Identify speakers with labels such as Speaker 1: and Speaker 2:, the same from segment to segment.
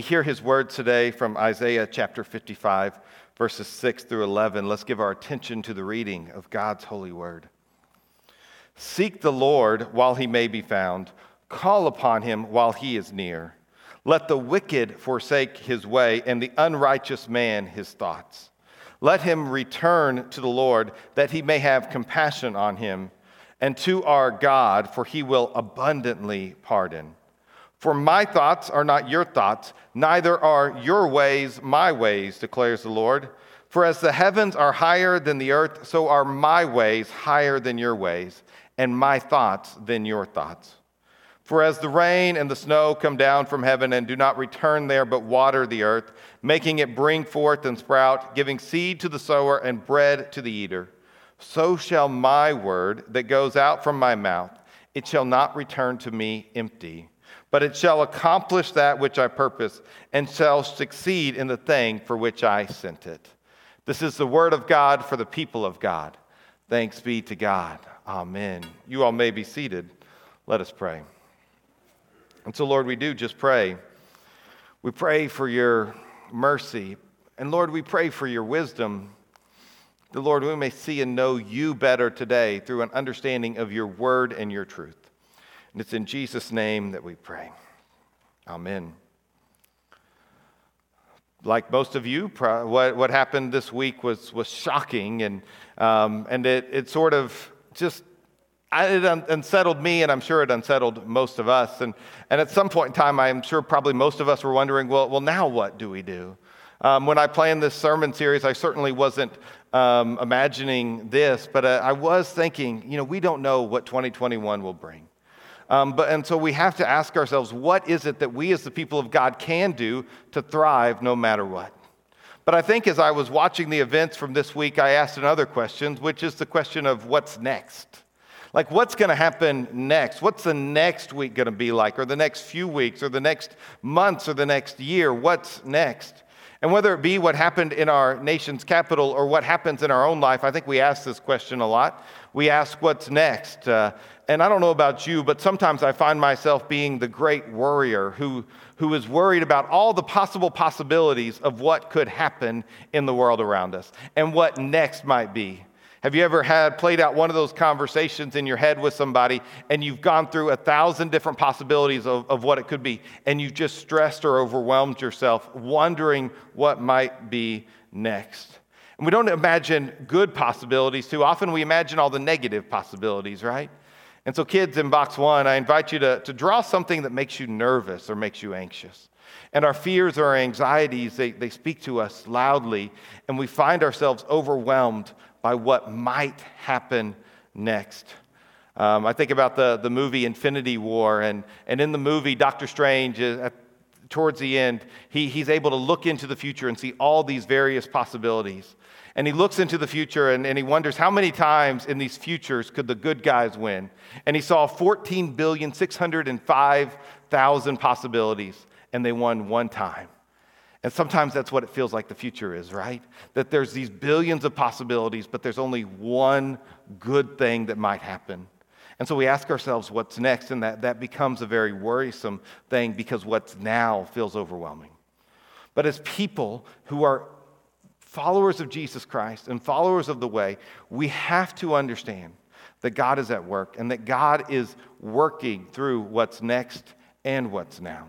Speaker 1: We hear his word today from Isaiah chapter 55, verses 6 through 11. Let's give our attention to the reading of God's holy word. Seek the Lord while he may be found, call upon him while he is near. Let the wicked forsake his way, and the unrighteous man his thoughts. Let him return to the Lord, that he may have compassion on him, and to our God, for he will abundantly pardon. For my thoughts are not your thoughts, neither are your ways my ways, declares the Lord. For as the heavens are higher than the earth, so are my ways higher than your ways, and my thoughts than your thoughts. For as the rain and the snow come down from heaven and do not return there, but water the earth, making it bring forth and sprout, giving seed to the sower and bread to the eater, so shall my word that goes out from my mouth, it shall not return to me empty but it shall accomplish that which I purpose and shall succeed in the thing for which I sent it. This is the word of God for the people of God. Thanks be to God. Amen. You all may be seated. Let us pray. And so, Lord, we do just pray. We pray for your mercy. And Lord, we pray for your wisdom. The Lord, we may see and know you better today through an understanding of your word and your truth. And it's in Jesus' name that we pray. Amen. Like most of you, what, what happened this week was, was shocking, and, um, and it, it sort of just it unsettled me, and I'm sure it unsettled most of us. And, and at some point in time, I'm sure probably most of us were wondering, well, well now what do we do? Um, when I planned this sermon series, I certainly wasn't um, imagining this, but uh, I was thinking, you know, we don't know what 2021 will bring. Um, but, and so we have to ask ourselves what is it that we as the people of God can do to thrive no matter what? But I think as I was watching the events from this week, I asked another question, which is the question of what's next? Like, what's going to happen next? What's the next week going to be like, or the next few weeks, or the next months, or the next year? What's next? And whether it be what happened in our nation's capital or what happens in our own life, I think we ask this question a lot. We ask, what's next? Uh, and I don't know about you, but sometimes I find myself being the great worrier who, who is worried about all the possible possibilities of what could happen in the world around us and what next might be. Have you ever had played out one of those conversations in your head with somebody and you've gone through a thousand different possibilities of, of what it could be and you've just stressed or overwhelmed yourself wondering what might be next? And we don't imagine good possibilities too often, we imagine all the negative possibilities, right? And so, kids, in box one, I invite you to, to draw something that makes you nervous or makes you anxious. And our fears or anxieties, they, they speak to us loudly, and we find ourselves overwhelmed by what might happen next. Um, I think about the, the movie Infinity War, and, and in the movie, Doctor Strange, uh, towards the end, he, he's able to look into the future and see all these various possibilities. And he looks into the future and, and he wonders how many times in these futures could the good guys win? And he saw 14,605,000 possibilities, and they won one time. And sometimes that's what it feels like the future is, right? That there's these billions of possibilities, but there's only one good thing that might happen. And so we ask ourselves what's next, and that, that becomes a very worrisome thing because what's now feels overwhelming. But as people who are followers of Jesus Christ and followers of the way, we have to understand that God is at work and that God is working through what's next and what's now.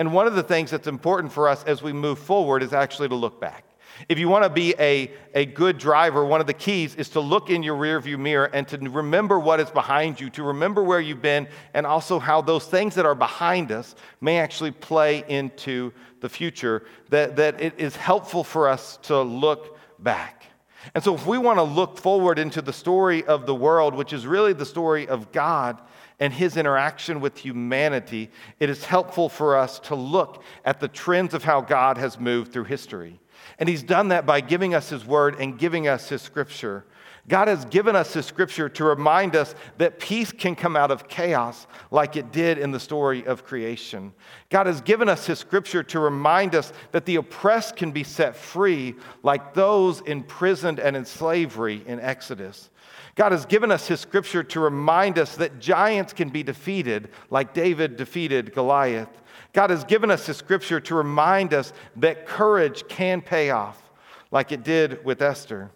Speaker 1: And one of the things that's important for us as we move forward is actually to look back. If you want to be a, a good driver, one of the keys is to look in your rearview mirror and to remember what is behind you, to remember where you've been, and also how those things that are behind us may actually play into the future, that, that it is helpful for us to look back. And so, if we want to look forward into the story of the world, which is really the story of God and his interaction with humanity, it is helpful for us to look at the trends of how God has moved through history. And He's done that by giving us His word and giving us His scripture. God has given us His scripture to remind us that peace can come out of chaos like it did in the story of creation. God has given us His scripture to remind us that the oppressed can be set free like those imprisoned and in slavery in Exodus. God has given us His scripture to remind us that giants can be defeated like David defeated Goliath. God has given us His scripture to remind us that courage can pay off like it did with Esther.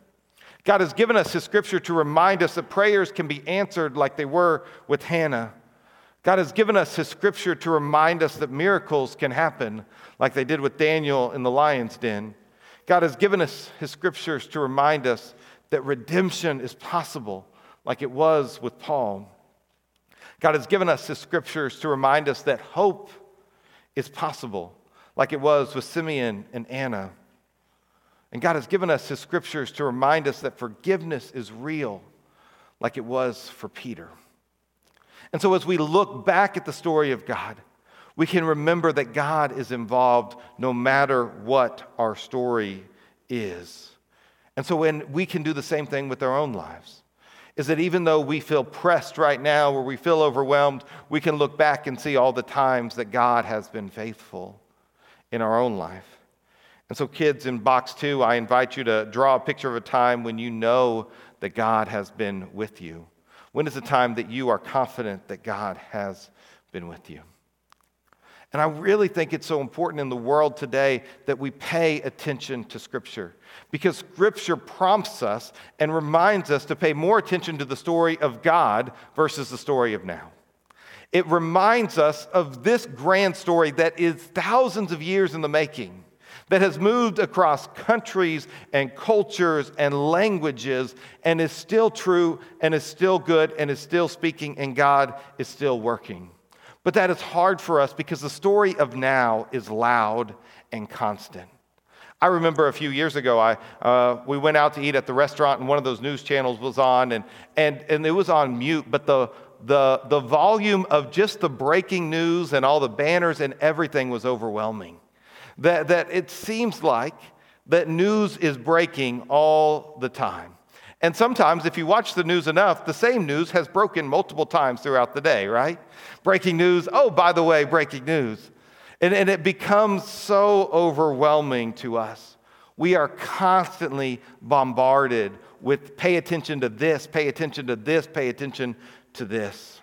Speaker 1: God has given us His scripture to remind us that prayers can be answered like they were with Hannah. God has given us His scripture to remind us that miracles can happen like they did with Daniel in the lion's den. God has given us His scriptures to remind us that redemption is possible like it was with Paul. God has given us His scriptures to remind us that hope is possible like it was with Simeon and Anna. And God has given us His scriptures to remind us that forgiveness is real, like it was for Peter. And so, as we look back at the story of God, we can remember that God is involved no matter what our story is. And so, when we can do the same thing with our own lives, is that even though we feel pressed right now or we feel overwhelmed, we can look back and see all the times that God has been faithful in our own life. And so, kids, in box two, I invite you to draw a picture of a time when you know that God has been with you. When is the time that you are confident that God has been with you? And I really think it's so important in the world today that we pay attention to Scripture because Scripture prompts us and reminds us to pay more attention to the story of God versus the story of now. It reminds us of this grand story that is thousands of years in the making that has moved across countries and cultures and languages and is still true and is still good and is still speaking and God is still working. But that is hard for us because the story of now is loud and constant. I remember a few years ago, I, uh, we went out to eat at the restaurant and one of those news channels was on and, and, and it was on mute, but the, the, the volume of just the breaking news and all the banners and everything was overwhelming that, that it seems like that news is breaking all the time. And sometimes, if you watch the news enough, the same news has broken multiple times throughout the day, right? Breaking news, oh, by the way, breaking news. And, and it becomes so overwhelming to us. We are constantly bombarded with pay attention to this, pay attention to this, pay attention to this.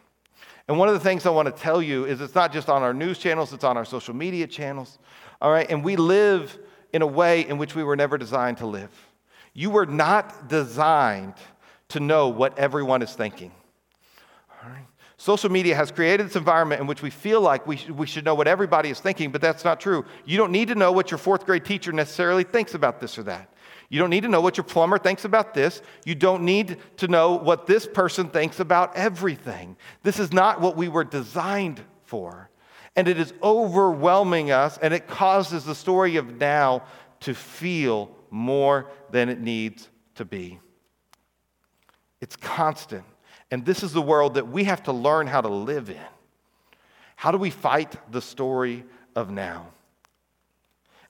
Speaker 1: And one of the things I want to tell you is it's not just on our news channels, it's on our social media channels. All right, and we live in a way in which we were never designed to live. You were not designed to know what everyone is thinking. Social media has created this environment in which we feel like we, sh- we should know what everybody is thinking, but that's not true. You don't need to know what your fourth grade teacher necessarily thinks about this or that. You don't need to know what your plumber thinks about this. You don't need to know what this person thinks about everything. This is not what we were designed for and it is overwhelming us, and it causes the story of now to feel more than it needs to be. It's constant. And this is the world that we have to learn how to live in. How do we fight the story of now?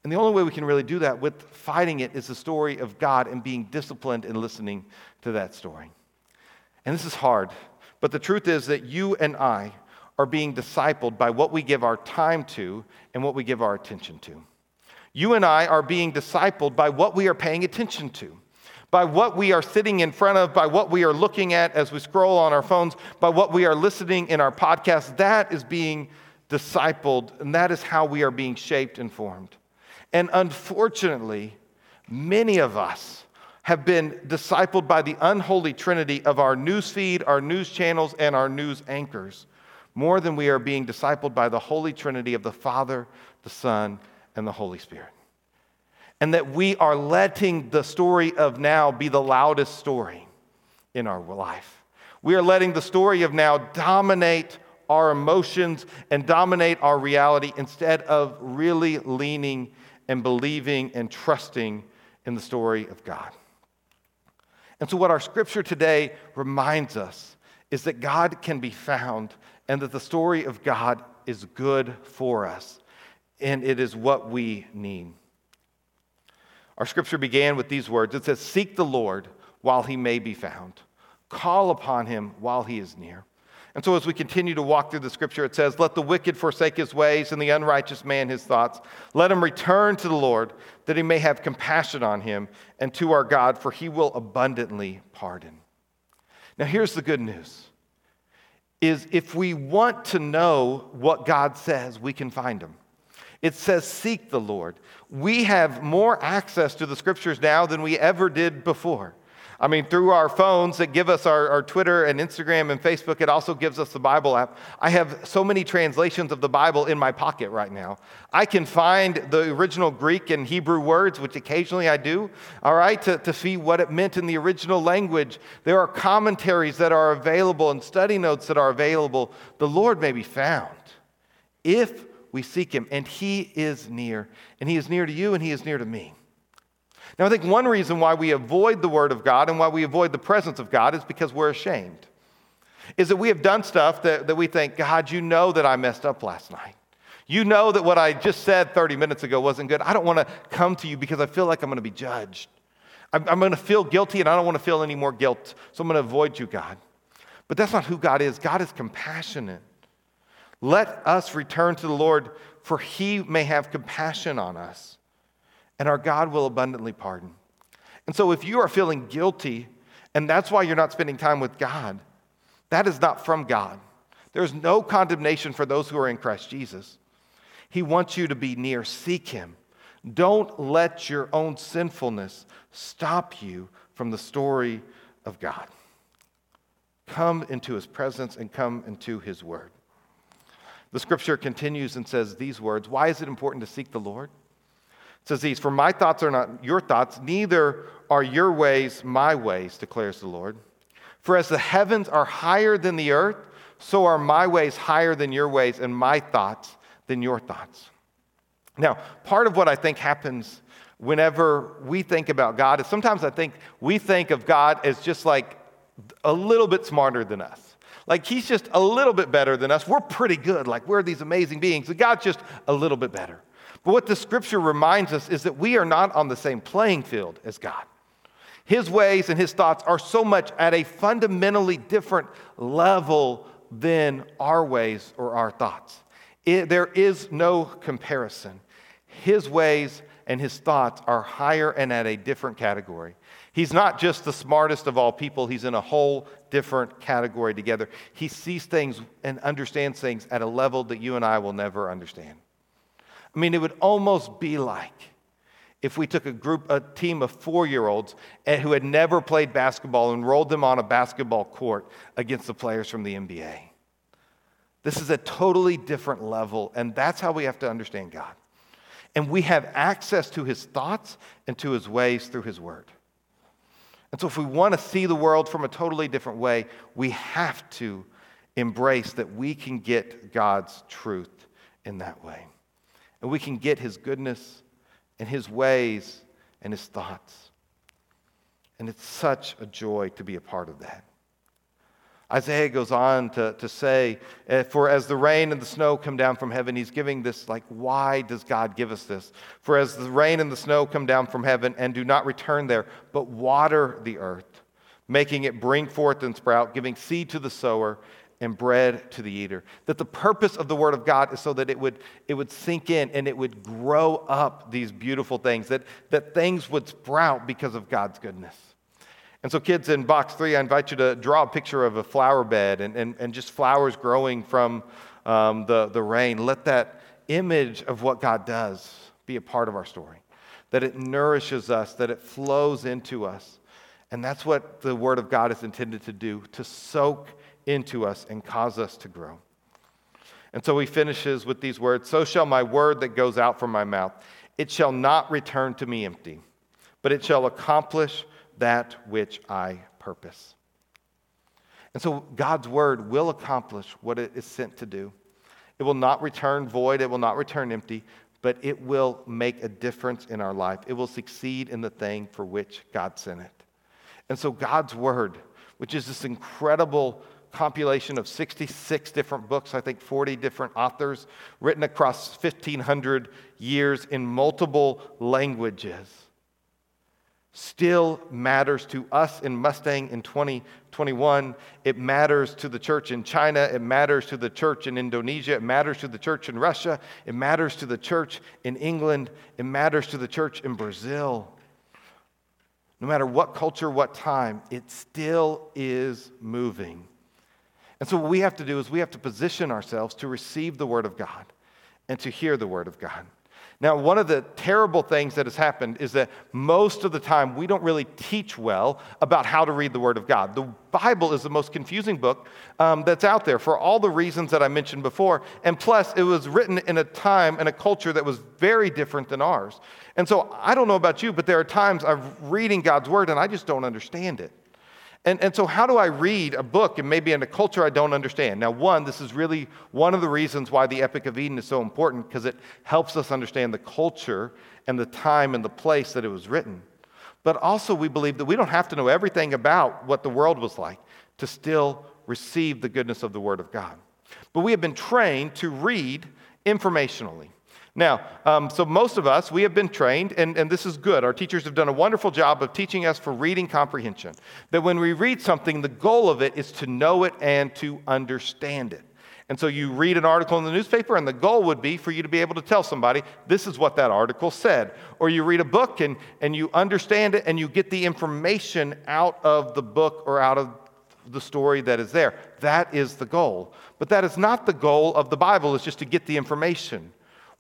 Speaker 1: And the only way we can really do that with fighting it is the story of God and being disciplined in listening to that story. And this is hard, but the truth is that you and I are being discipled by what we give our time to and what we give our attention to. You and I are being discipled by what we are paying attention to, by what we are sitting in front of, by what we are looking at as we scroll on our phones, by what we are listening in our podcasts. That is being discipled, and that is how we are being shaped and formed. And unfortunately, many of us have been discipled by the unholy trinity of our news feed, our news channels, and our news anchors more than we are being discipled by the Holy Trinity of the Father, the Son, and the Holy Spirit. And that we are letting the story of now be the loudest story in our life. We are letting the story of now dominate our emotions and dominate our reality instead of really leaning and believing and trusting in the story of God. And so, what our scripture today reminds us is that God can be found and that the story of God is good for us, and it is what we need. Our scripture began with these words it says, Seek the Lord while he may be found, call upon him while he is near. And so, as we continue to walk through the scripture, it says, Let the wicked forsake his ways and the unrighteous man his thoughts. Let him return to the Lord, that he may have compassion on him, and to our God, for he will abundantly pardon. Now, here's the good news is if we want to know what God says, we can find him. It says, Seek the Lord. We have more access to the scriptures now than we ever did before. I mean, through our phones that give us our, our, Twitter and Instagram and Facebook, it also gives us the Bible app. I have so many translations of the Bible in my pocket right now. I can find the original Greek and Hebrew words, which occasionally I do, all right, to, to see what it meant in the original language. There are commentaries that are available and study notes that are available. The Lord may be found if we seek Him, and He is near. And He is near to you, and He is near to me. Now, I think one reason why we avoid the Word of God and why we avoid the presence of God is because we're ashamed. Is that we have done stuff that, that we think, God, you know that I messed up last night. You know that what I just said 30 minutes ago wasn't good. I don't want to come to you because I feel like I'm going to be judged. I'm, I'm going to feel guilty and I don't want to feel any more guilt. So I'm going to avoid you, God. But that's not who God is. God is compassionate. Let us return to the Lord, for he may have compassion on us and our God will abundantly pardon. And so, if you are feeling guilty and that's why you're not spending time with God, that is not from God. There's no condemnation for those who are in Christ Jesus. He wants you to be near, seek Him. Don't let your own sinfulness stop you from the story of God. Come into His presence and come into His Word. The scripture continues and says these words Why is it important to seek the Lord? It says these For my thoughts are not your thoughts, neither are your ways my ways, declares the Lord. For as the heavens are higher than the earth, so are my ways higher than your ways, and my thoughts than your thoughts. Now, part of what I think happens whenever we think about God is sometimes I think we think of God as just like a little bit smarter than us. Like he's just a little bit better than us. We're pretty good. Like we're these amazing beings. And God's just a little bit better. But what the scripture reminds us is that we are not on the same playing field as God. His ways and his thoughts are so much at a fundamentally different level than our ways or our thoughts. It, there is no comparison. His ways and his thoughts are higher and at a different category. He's not just the smartest of all people, he's in a whole different category together. He sees things and understands things at a level that you and I will never understand. I mean, it would almost be like if we took a group, a team of four year olds who had never played basketball and rolled them on a basketball court against the players from the NBA. This is a totally different level, and that's how we have to understand God. And we have access to his thoughts and to his ways through his word. And so, if we want to see the world from a totally different way, we have to embrace that we can get God's truth in that way and we can get his goodness and his ways and his thoughts. And it's such a joy to be a part of that. Isaiah goes on to, to say, eh, For as the rain and the snow come down from heaven, he's giving this, like, why does God give us this? For as the rain and the snow come down from heaven and do not return there, but water the earth, making it bring forth and sprout, giving seed to the sower and bread to the eater. That the purpose of the Word of God is so that it would, it would sink in and it would grow up these beautiful things, that, that things would sprout because of God's goodness. And so, kids, in box three, I invite you to draw a picture of a flower bed and, and, and just flowers growing from um, the, the rain. Let that image of what God does be a part of our story, that it nourishes us, that it flows into us. And that's what the Word of God is intended to do to soak into us and cause us to grow. And so he finishes with these words So shall my word that goes out from my mouth, it shall not return to me empty, but it shall accomplish that which I purpose. And so God's word will accomplish what it is sent to do. It will not return void, it will not return empty, but it will make a difference in our life. It will succeed in the thing for which God sent it. And so God's word, which is this incredible compilation of 66 different books, I think 40 different authors, written across 1,500 years in multiple languages. Still matters to us in Mustang in 2021. It matters to the church in China. It matters to the church in Indonesia. It matters to the church in Russia. It matters to the church in England. It matters to the church in Brazil. No matter what culture, what time, it still is moving. And so, what we have to do is we have to position ourselves to receive the Word of God and to hear the Word of God. Now, one of the terrible things that has happened is that most of the time we don't really teach well about how to read the Word of God. The Bible is the most confusing book um, that's out there for all the reasons that I mentioned before. And plus, it was written in a time and a culture that was very different than ours. And so I don't know about you, but there are times I'm reading God's Word and I just don't understand it. And, and so, how do I read a book and maybe in a culture I don't understand? Now, one, this is really one of the reasons why the Epic of Eden is so important because it helps us understand the culture and the time and the place that it was written. But also, we believe that we don't have to know everything about what the world was like to still receive the goodness of the Word of God. But we have been trained to read informationally. Now, um, so most of us, we have been trained, and, and this is good. Our teachers have done a wonderful job of teaching us for reading comprehension. That when we read something, the goal of it is to know it and to understand it. And so you read an article in the newspaper, and the goal would be for you to be able to tell somebody, this is what that article said. Or you read a book and, and you understand it and you get the information out of the book or out of the story that is there. That is the goal. But that is not the goal of the Bible, is just to get the information.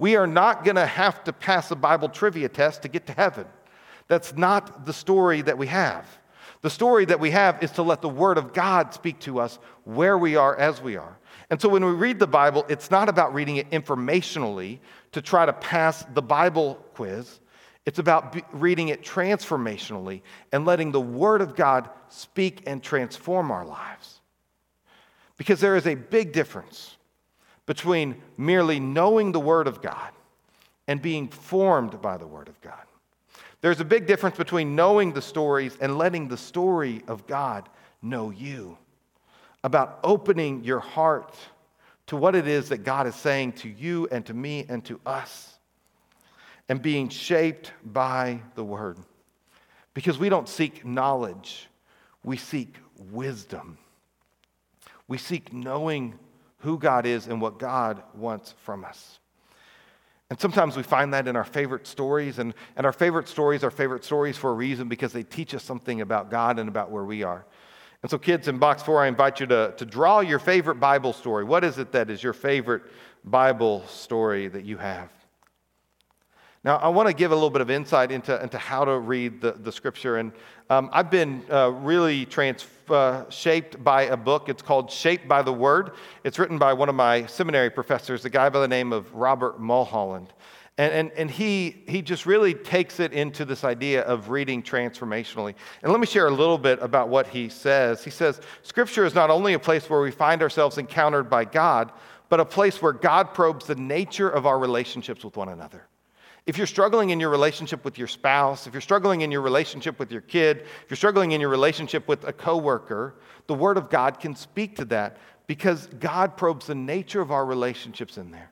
Speaker 1: We are not going to have to pass a Bible trivia test to get to heaven. That's not the story that we have. The story that we have is to let the Word of God speak to us where we are as we are. And so when we read the Bible, it's not about reading it informationally to try to pass the Bible quiz. It's about reading it transformationally and letting the Word of God speak and transform our lives. Because there is a big difference between merely knowing the Word of God and being formed by the Word of God. There's a big difference between knowing the stories and letting the story of God know you, about opening your heart to what it is that God is saying to you and to me and to us, and being shaped by the Word. Because we don't seek knowledge, we seek wisdom. We seek knowing who God is and what God wants from us. And sometimes we find that in our favorite stories, and, and our favorite stories are favorite stories for a reason because they teach us something about God and about where we are. And so, kids, in box four, I invite you to, to draw your favorite Bible story. What is it that is your favorite Bible story that you have? Now, I want to give a little bit of insight into, into how to read the, the scripture. And um, I've been uh, really trans, uh, shaped by a book. It's called Shaped by the Word. It's written by one of my seminary professors, a guy by the name of Robert Mulholland. And, and, and he, he just really takes it into this idea of reading transformationally. And let me share a little bit about what he says. He says, Scripture is not only a place where we find ourselves encountered by God, but a place where God probes the nature of our relationships with one another. If you're struggling in your relationship with your spouse, if you're struggling in your relationship with your kid, if you're struggling in your relationship with a coworker, the Word of God can speak to that because God probes the nature of our relationships in there.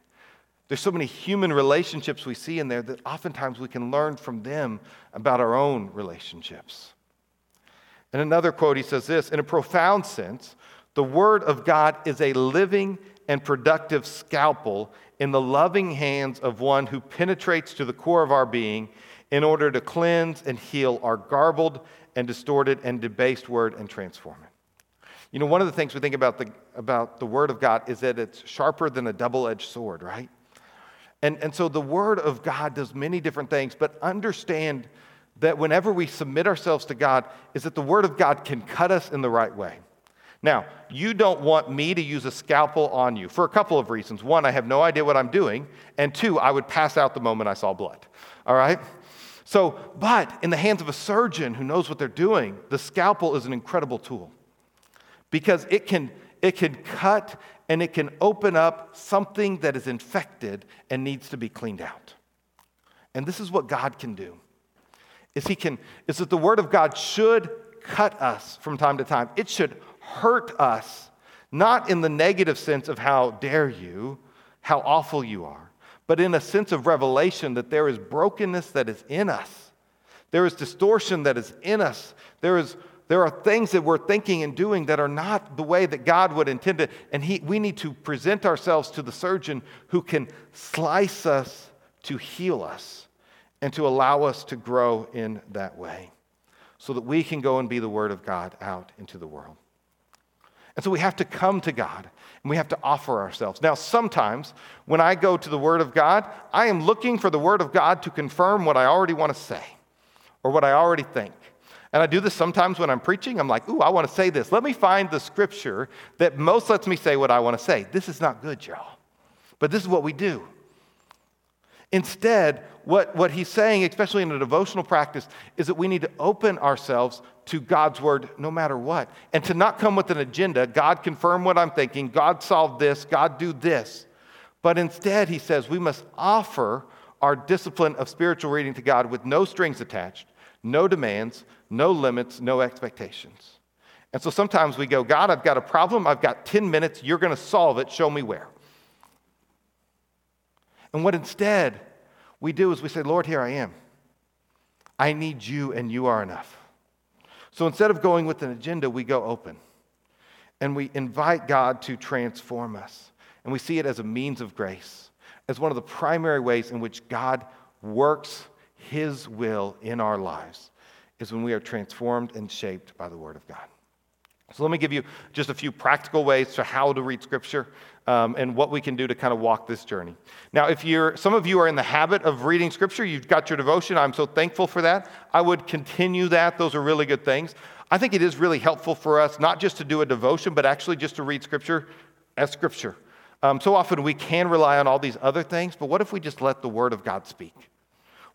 Speaker 1: There's so many human relationships we see in there that oftentimes we can learn from them about our own relationships. In another quote, he says this In a profound sense, the Word of God is a living and productive scalpel in the loving hands of one who penetrates to the core of our being in order to cleanse and heal our garbled and distorted and debased word and transform it. You know, one of the things we think about the, about the Word of God is that it's sharper than a double edged sword, right? And, and so the Word of God does many different things, but understand that whenever we submit ourselves to God, is that the Word of God can cut us in the right way. Now, you don't want me to use a scalpel on you for a couple of reasons. One, I have no idea what I'm doing. And two, I would pass out the moment I saw blood. All right? So, but in the hands of a surgeon who knows what they're doing, the scalpel is an incredible tool because it can, it can cut and it can open up something that is infected and needs to be cleaned out. And this is what God can do. Is he can is that the word of God should cut us from time to time. It should hurt us, not in the negative sense of how dare you, how awful you are, but in a sense of revelation that there is brokenness that is in us There is distortion that is in us. There, is, there are things that we're thinking and doing that are not the way that God would intend it. And he, we need to present ourselves to the surgeon who can slice us to heal us and to allow us to grow in that way so that we can go and be the Word of God out into the world. And so we have to come to God and we have to offer ourselves. Now, sometimes when I go to the Word of God, I am looking for the Word of God to confirm what I already want to say or what I already think. And I do this sometimes when I'm preaching. I'm like, ooh, I want to say this. Let me find the scripture that most lets me say what I want to say. This is not good, y'all. But this is what we do. Instead, what, what he's saying, especially in a devotional practice, is that we need to open ourselves to God's word no matter what. And to not come with an agenda God confirm what I'm thinking, God solve this, God do this. But instead, he says we must offer our discipline of spiritual reading to God with no strings attached, no demands, no limits, no expectations. And so sometimes we go, God, I've got a problem. I've got 10 minutes. You're going to solve it. Show me where. And what instead we do is we say, Lord, here I am. I need you, and you are enough. So instead of going with an agenda, we go open and we invite God to transform us. And we see it as a means of grace, as one of the primary ways in which God works his will in our lives, is when we are transformed and shaped by the Word of God. So let me give you just a few practical ways to how to read Scripture um, and what we can do to kind of walk this journey. Now, if you're, some of you are in the habit of reading Scripture, you've got your devotion. I'm so thankful for that. I would continue that. Those are really good things. I think it is really helpful for us not just to do a devotion, but actually just to read Scripture as Scripture. Um, so often we can rely on all these other things, but what if we just let the Word of God speak?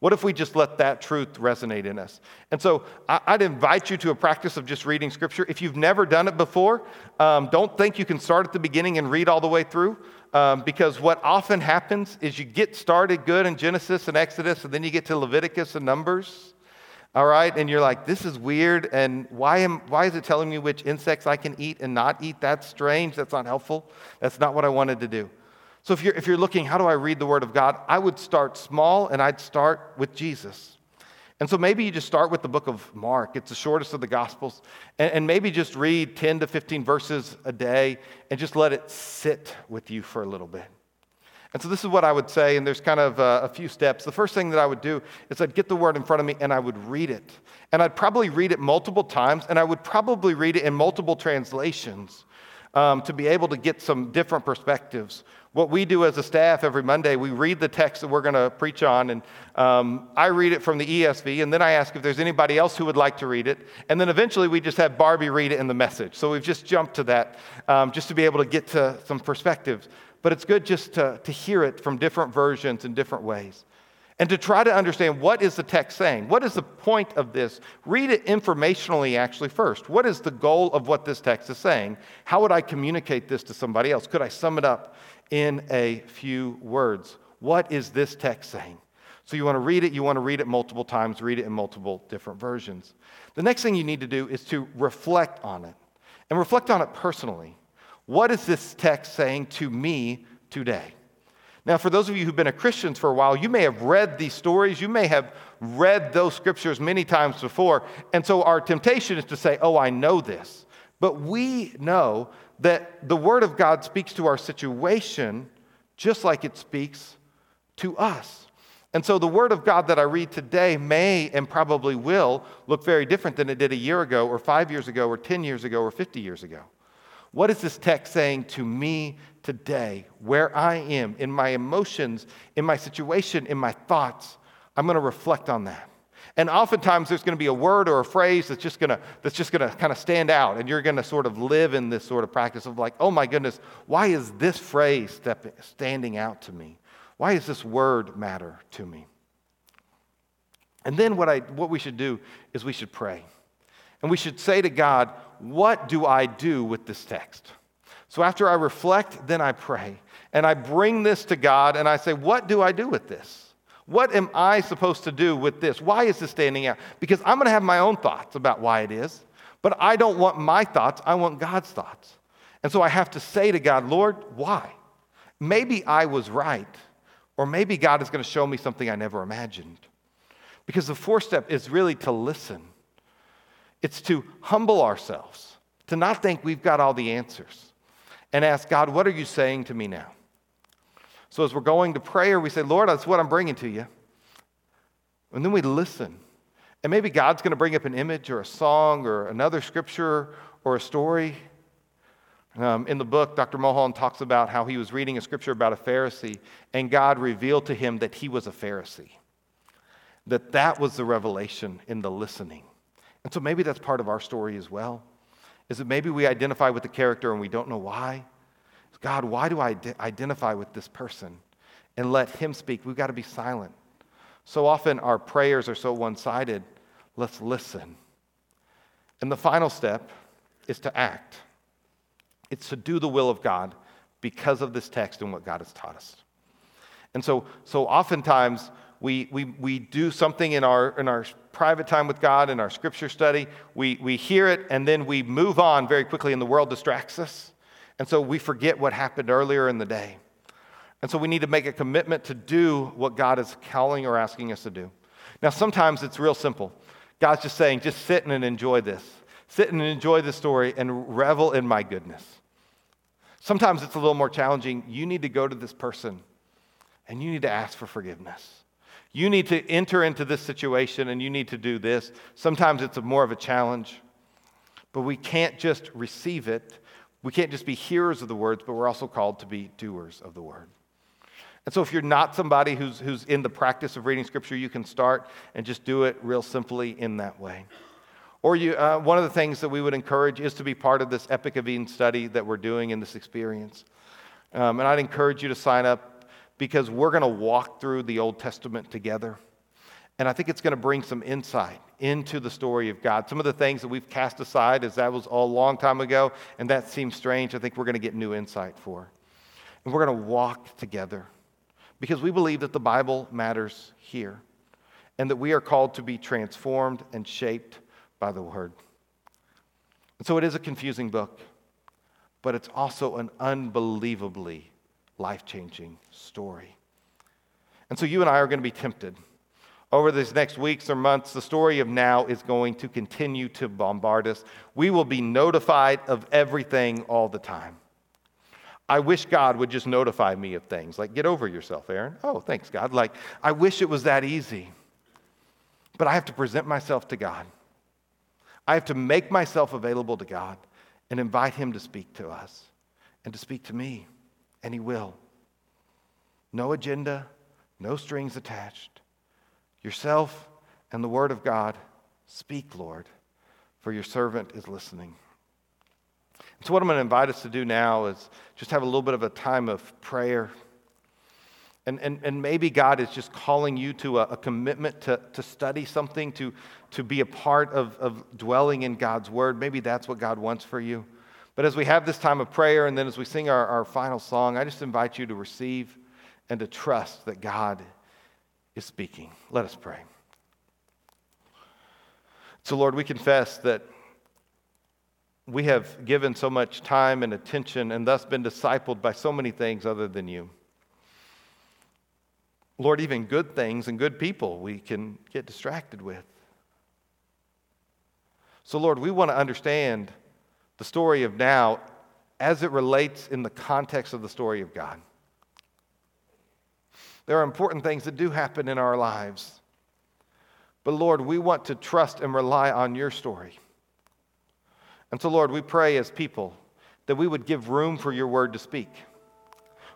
Speaker 1: What if we just let that truth resonate in us? And so I'd invite you to a practice of just reading Scripture. If you've never done it before, um, don't think you can start at the beginning and read all the way through. Um, because what often happens is you get started good in Genesis and Exodus, and then you get to Leviticus and Numbers, all right? And you're like, this is weird, and why, am, why is it telling me which insects I can eat and not eat? That's strange. That's not helpful. That's not what I wanted to do. So if you're, if you're looking, how do I read the Word of God? I would start small and I'd start with Jesus. And so maybe you just start with the book of Mark. It's the shortest of the Gospels. And, and, maybe just read 10 to 15 verses a day and just let it sit with you for a little bit. And so this is what I would say, and there's kind of a, a few steps. The first thing that I would do is I'd get the word in front of me and I would read it. And I'd probably read it multiple times, and I would probably read it in multiple translations um, to be able to get some different perspectives what we do as a staff every Monday, we read the text that we're going to preach on, and um, I read it from the ESV, and then I ask if there's anybody else who would like to read it. And then eventually we just have Barbie read it in the message. So we've just jumped to that um, just to be able to get to some perspectives. But it's good just to, to hear it from different versions in different ways. And to try to understand what is the text saying? What is the point of this? Read it informationally, actually, first. What is the goal of what this text is saying? How would I communicate this to somebody else? Could I sum it up in a few words. What is this text saying? So you want to read it, you want to read it multiple times, read it in multiple different versions. The next thing you need to do is to reflect on it and reflect on it personally. What is this text saying to me today? Now, for those of you who've been a Christians for a while, you may have read these stories, you may have read those scriptures many times before. And so our temptation is to say, Oh, I know this. But we know that the Word of God speaks to our situation just like it speaks to us. And so the Word of God that I read today may and probably will look very different than it did a year ago, or five years ago, or 10 years ago, or 50 years ago. What is this text saying to me today, where I am, in my emotions, in my situation, in my thoughts? I'm going to reflect on that. And oftentimes there's going to be a word or a phrase that's just going to that's just going to kind of stand out and you're going to sort of live in this sort of practice of like, "Oh my goodness, why is this phrase standing out to me? Why does this word matter to me?" And then what I what we should do is we should pray. And we should say to God, "What do I do with this text?" So after I reflect, then I pray. And I bring this to God and I say, "What do I do with this?" What am I supposed to do with this? Why is this standing out? Because I'm going to have my own thoughts about why it is, but I don't want my thoughts, I want God's thoughts. And so I have to say to God, Lord, why? Maybe I was right, or maybe God is going to show me something I never imagined. Because the fourth step is really to listen, it's to humble ourselves, to not think we've got all the answers, and ask God, What are you saying to me now? So as we're going to prayer, we say, Lord, that's what I'm bringing to you. And then we listen. And maybe God's going to bring up an image or a song or another scripture or a story. Um, in the book, Dr. Mulholland talks about how he was reading a scripture about a Pharisee, and God revealed to him that he was a Pharisee. That that was the revelation in the listening. And so maybe that's part of our story as well. Is it maybe we identify with the character and we don't know why? God, why do I identify with this person? And let him speak. We've got to be silent. So often our prayers are so one sided. Let's listen. And the final step is to act. It's to do the will of God because of this text and what God has taught us. And so, so oftentimes we, we, we do something in our, in our private time with God, in our scripture study, we, we hear it, and then we move on very quickly, and the world distracts us. And so we forget what happened earlier in the day. And so we need to make a commitment to do what God is calling or asking us to do. Now, sometimes it's real simple. God's just saying, just sit and enjoy this. Sit and enjoy the story and revel in my goodness. Sometimes it's a little more challenging. You need to go to this person and you need to ask for forgiveness. You need to enter into this situation and you need to do this. Sometimes it's more of a challenge, but we can't just receive it. We can't just be hearers of the words, but we're also called to be doers of the word. And so, if you're not somebody who's, who's in the practice of reading scripture, you can start and just do it real simply in that way. Or you, uh, one of the things that we would encourage is to be part of this Epic of Eden study that we're doing in this experience. Um, and I'd encourage you to sign up because we're going to walk through the Old Testament together. And I think it's going to bring some insight into the story of God. Some of the things that we've cast aside as that was a long time ago, and that seems strange, I think we're going to get new insight for. And we're going to walk together because we believe that the Bible matters here and that we are called to be transformed and shaped by the Word. And so it is a confusing book, but it's also an unbelievably life changing story. And so you and I are going to be tempted. Over these next weeks or months, the story of now is going to continue to bombard us. We will be notified of everything all the time. I wish God would just notify me of things. Like, get over yourself, Aaron. Oh, thanks, God. Like, I wish it was that easy. But I have to present myself to God. I have to make myself available to God and invite Him to speak to us and to speak to me. And He will. No agenda, no strings attached. Yourself and the Word of God, speak, Lord, for your servant is listening. So, what I'm going to invite us to do now is just have a little bit of a time of prayer. And, and, and maybe God is just calling you to a, a commitment to, to study something, to, to be a part of, of dwelling in God's word. Maybe that's what God wants for you. But as we have this time of prayer and then as we sing our, our final song, I just invite you to receive and to trust that God is speaking. Let us pray. So, Lord, we confess that we have given so much time and attention and thus been discipled by so many things other than you. Lord, even good things and good people we can get distracted with. So, Lord, we want to understand the story of now as it relates in the context of the story of God. There are important things that do happen in our lives. But, Lord, we want to trust and rely on your story. And so, Lord, we pray as people that we would give room for your word to speak.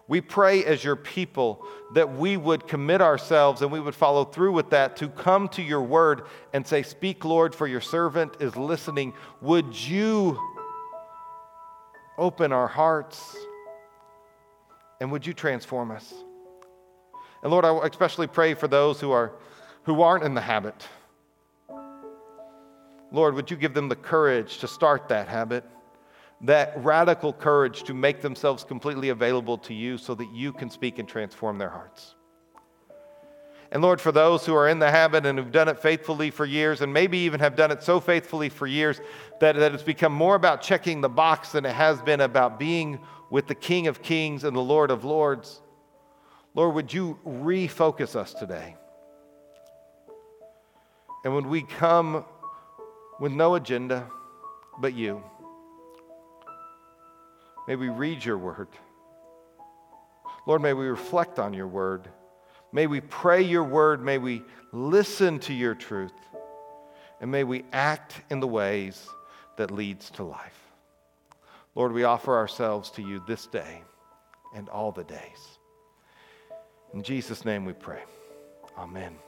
Speaker 1: We pray as your people that we would commit ourselves and we would follow through with that to come to your word and say, Speak, Lord, for your servant is listening. Would you open our hearts and would you transform us? And Lord, I especially pray for those who, are, who aren't in the habit Lord, would you give them the courage to start that habit, that radical courage to make themselves completely available to you so that you can speak and transform their hearts. And Lord, for those who are in the habit and who've done it faithfully for years, and maybe even have done it so faithfully for years that, that it's become more about checking the box than it has been about being with the King of Kings and the Lord of Lords, Lord, would you refocus us today? And when we come with no agenda but you, may we read your word. Lord, may we reflect on your word. May we pray your word. May we listen to your truth. And may we act in the ways that leads to life. Lord, we offer ourselves to you this day and all the days. In Jesus' name we pray. Amen.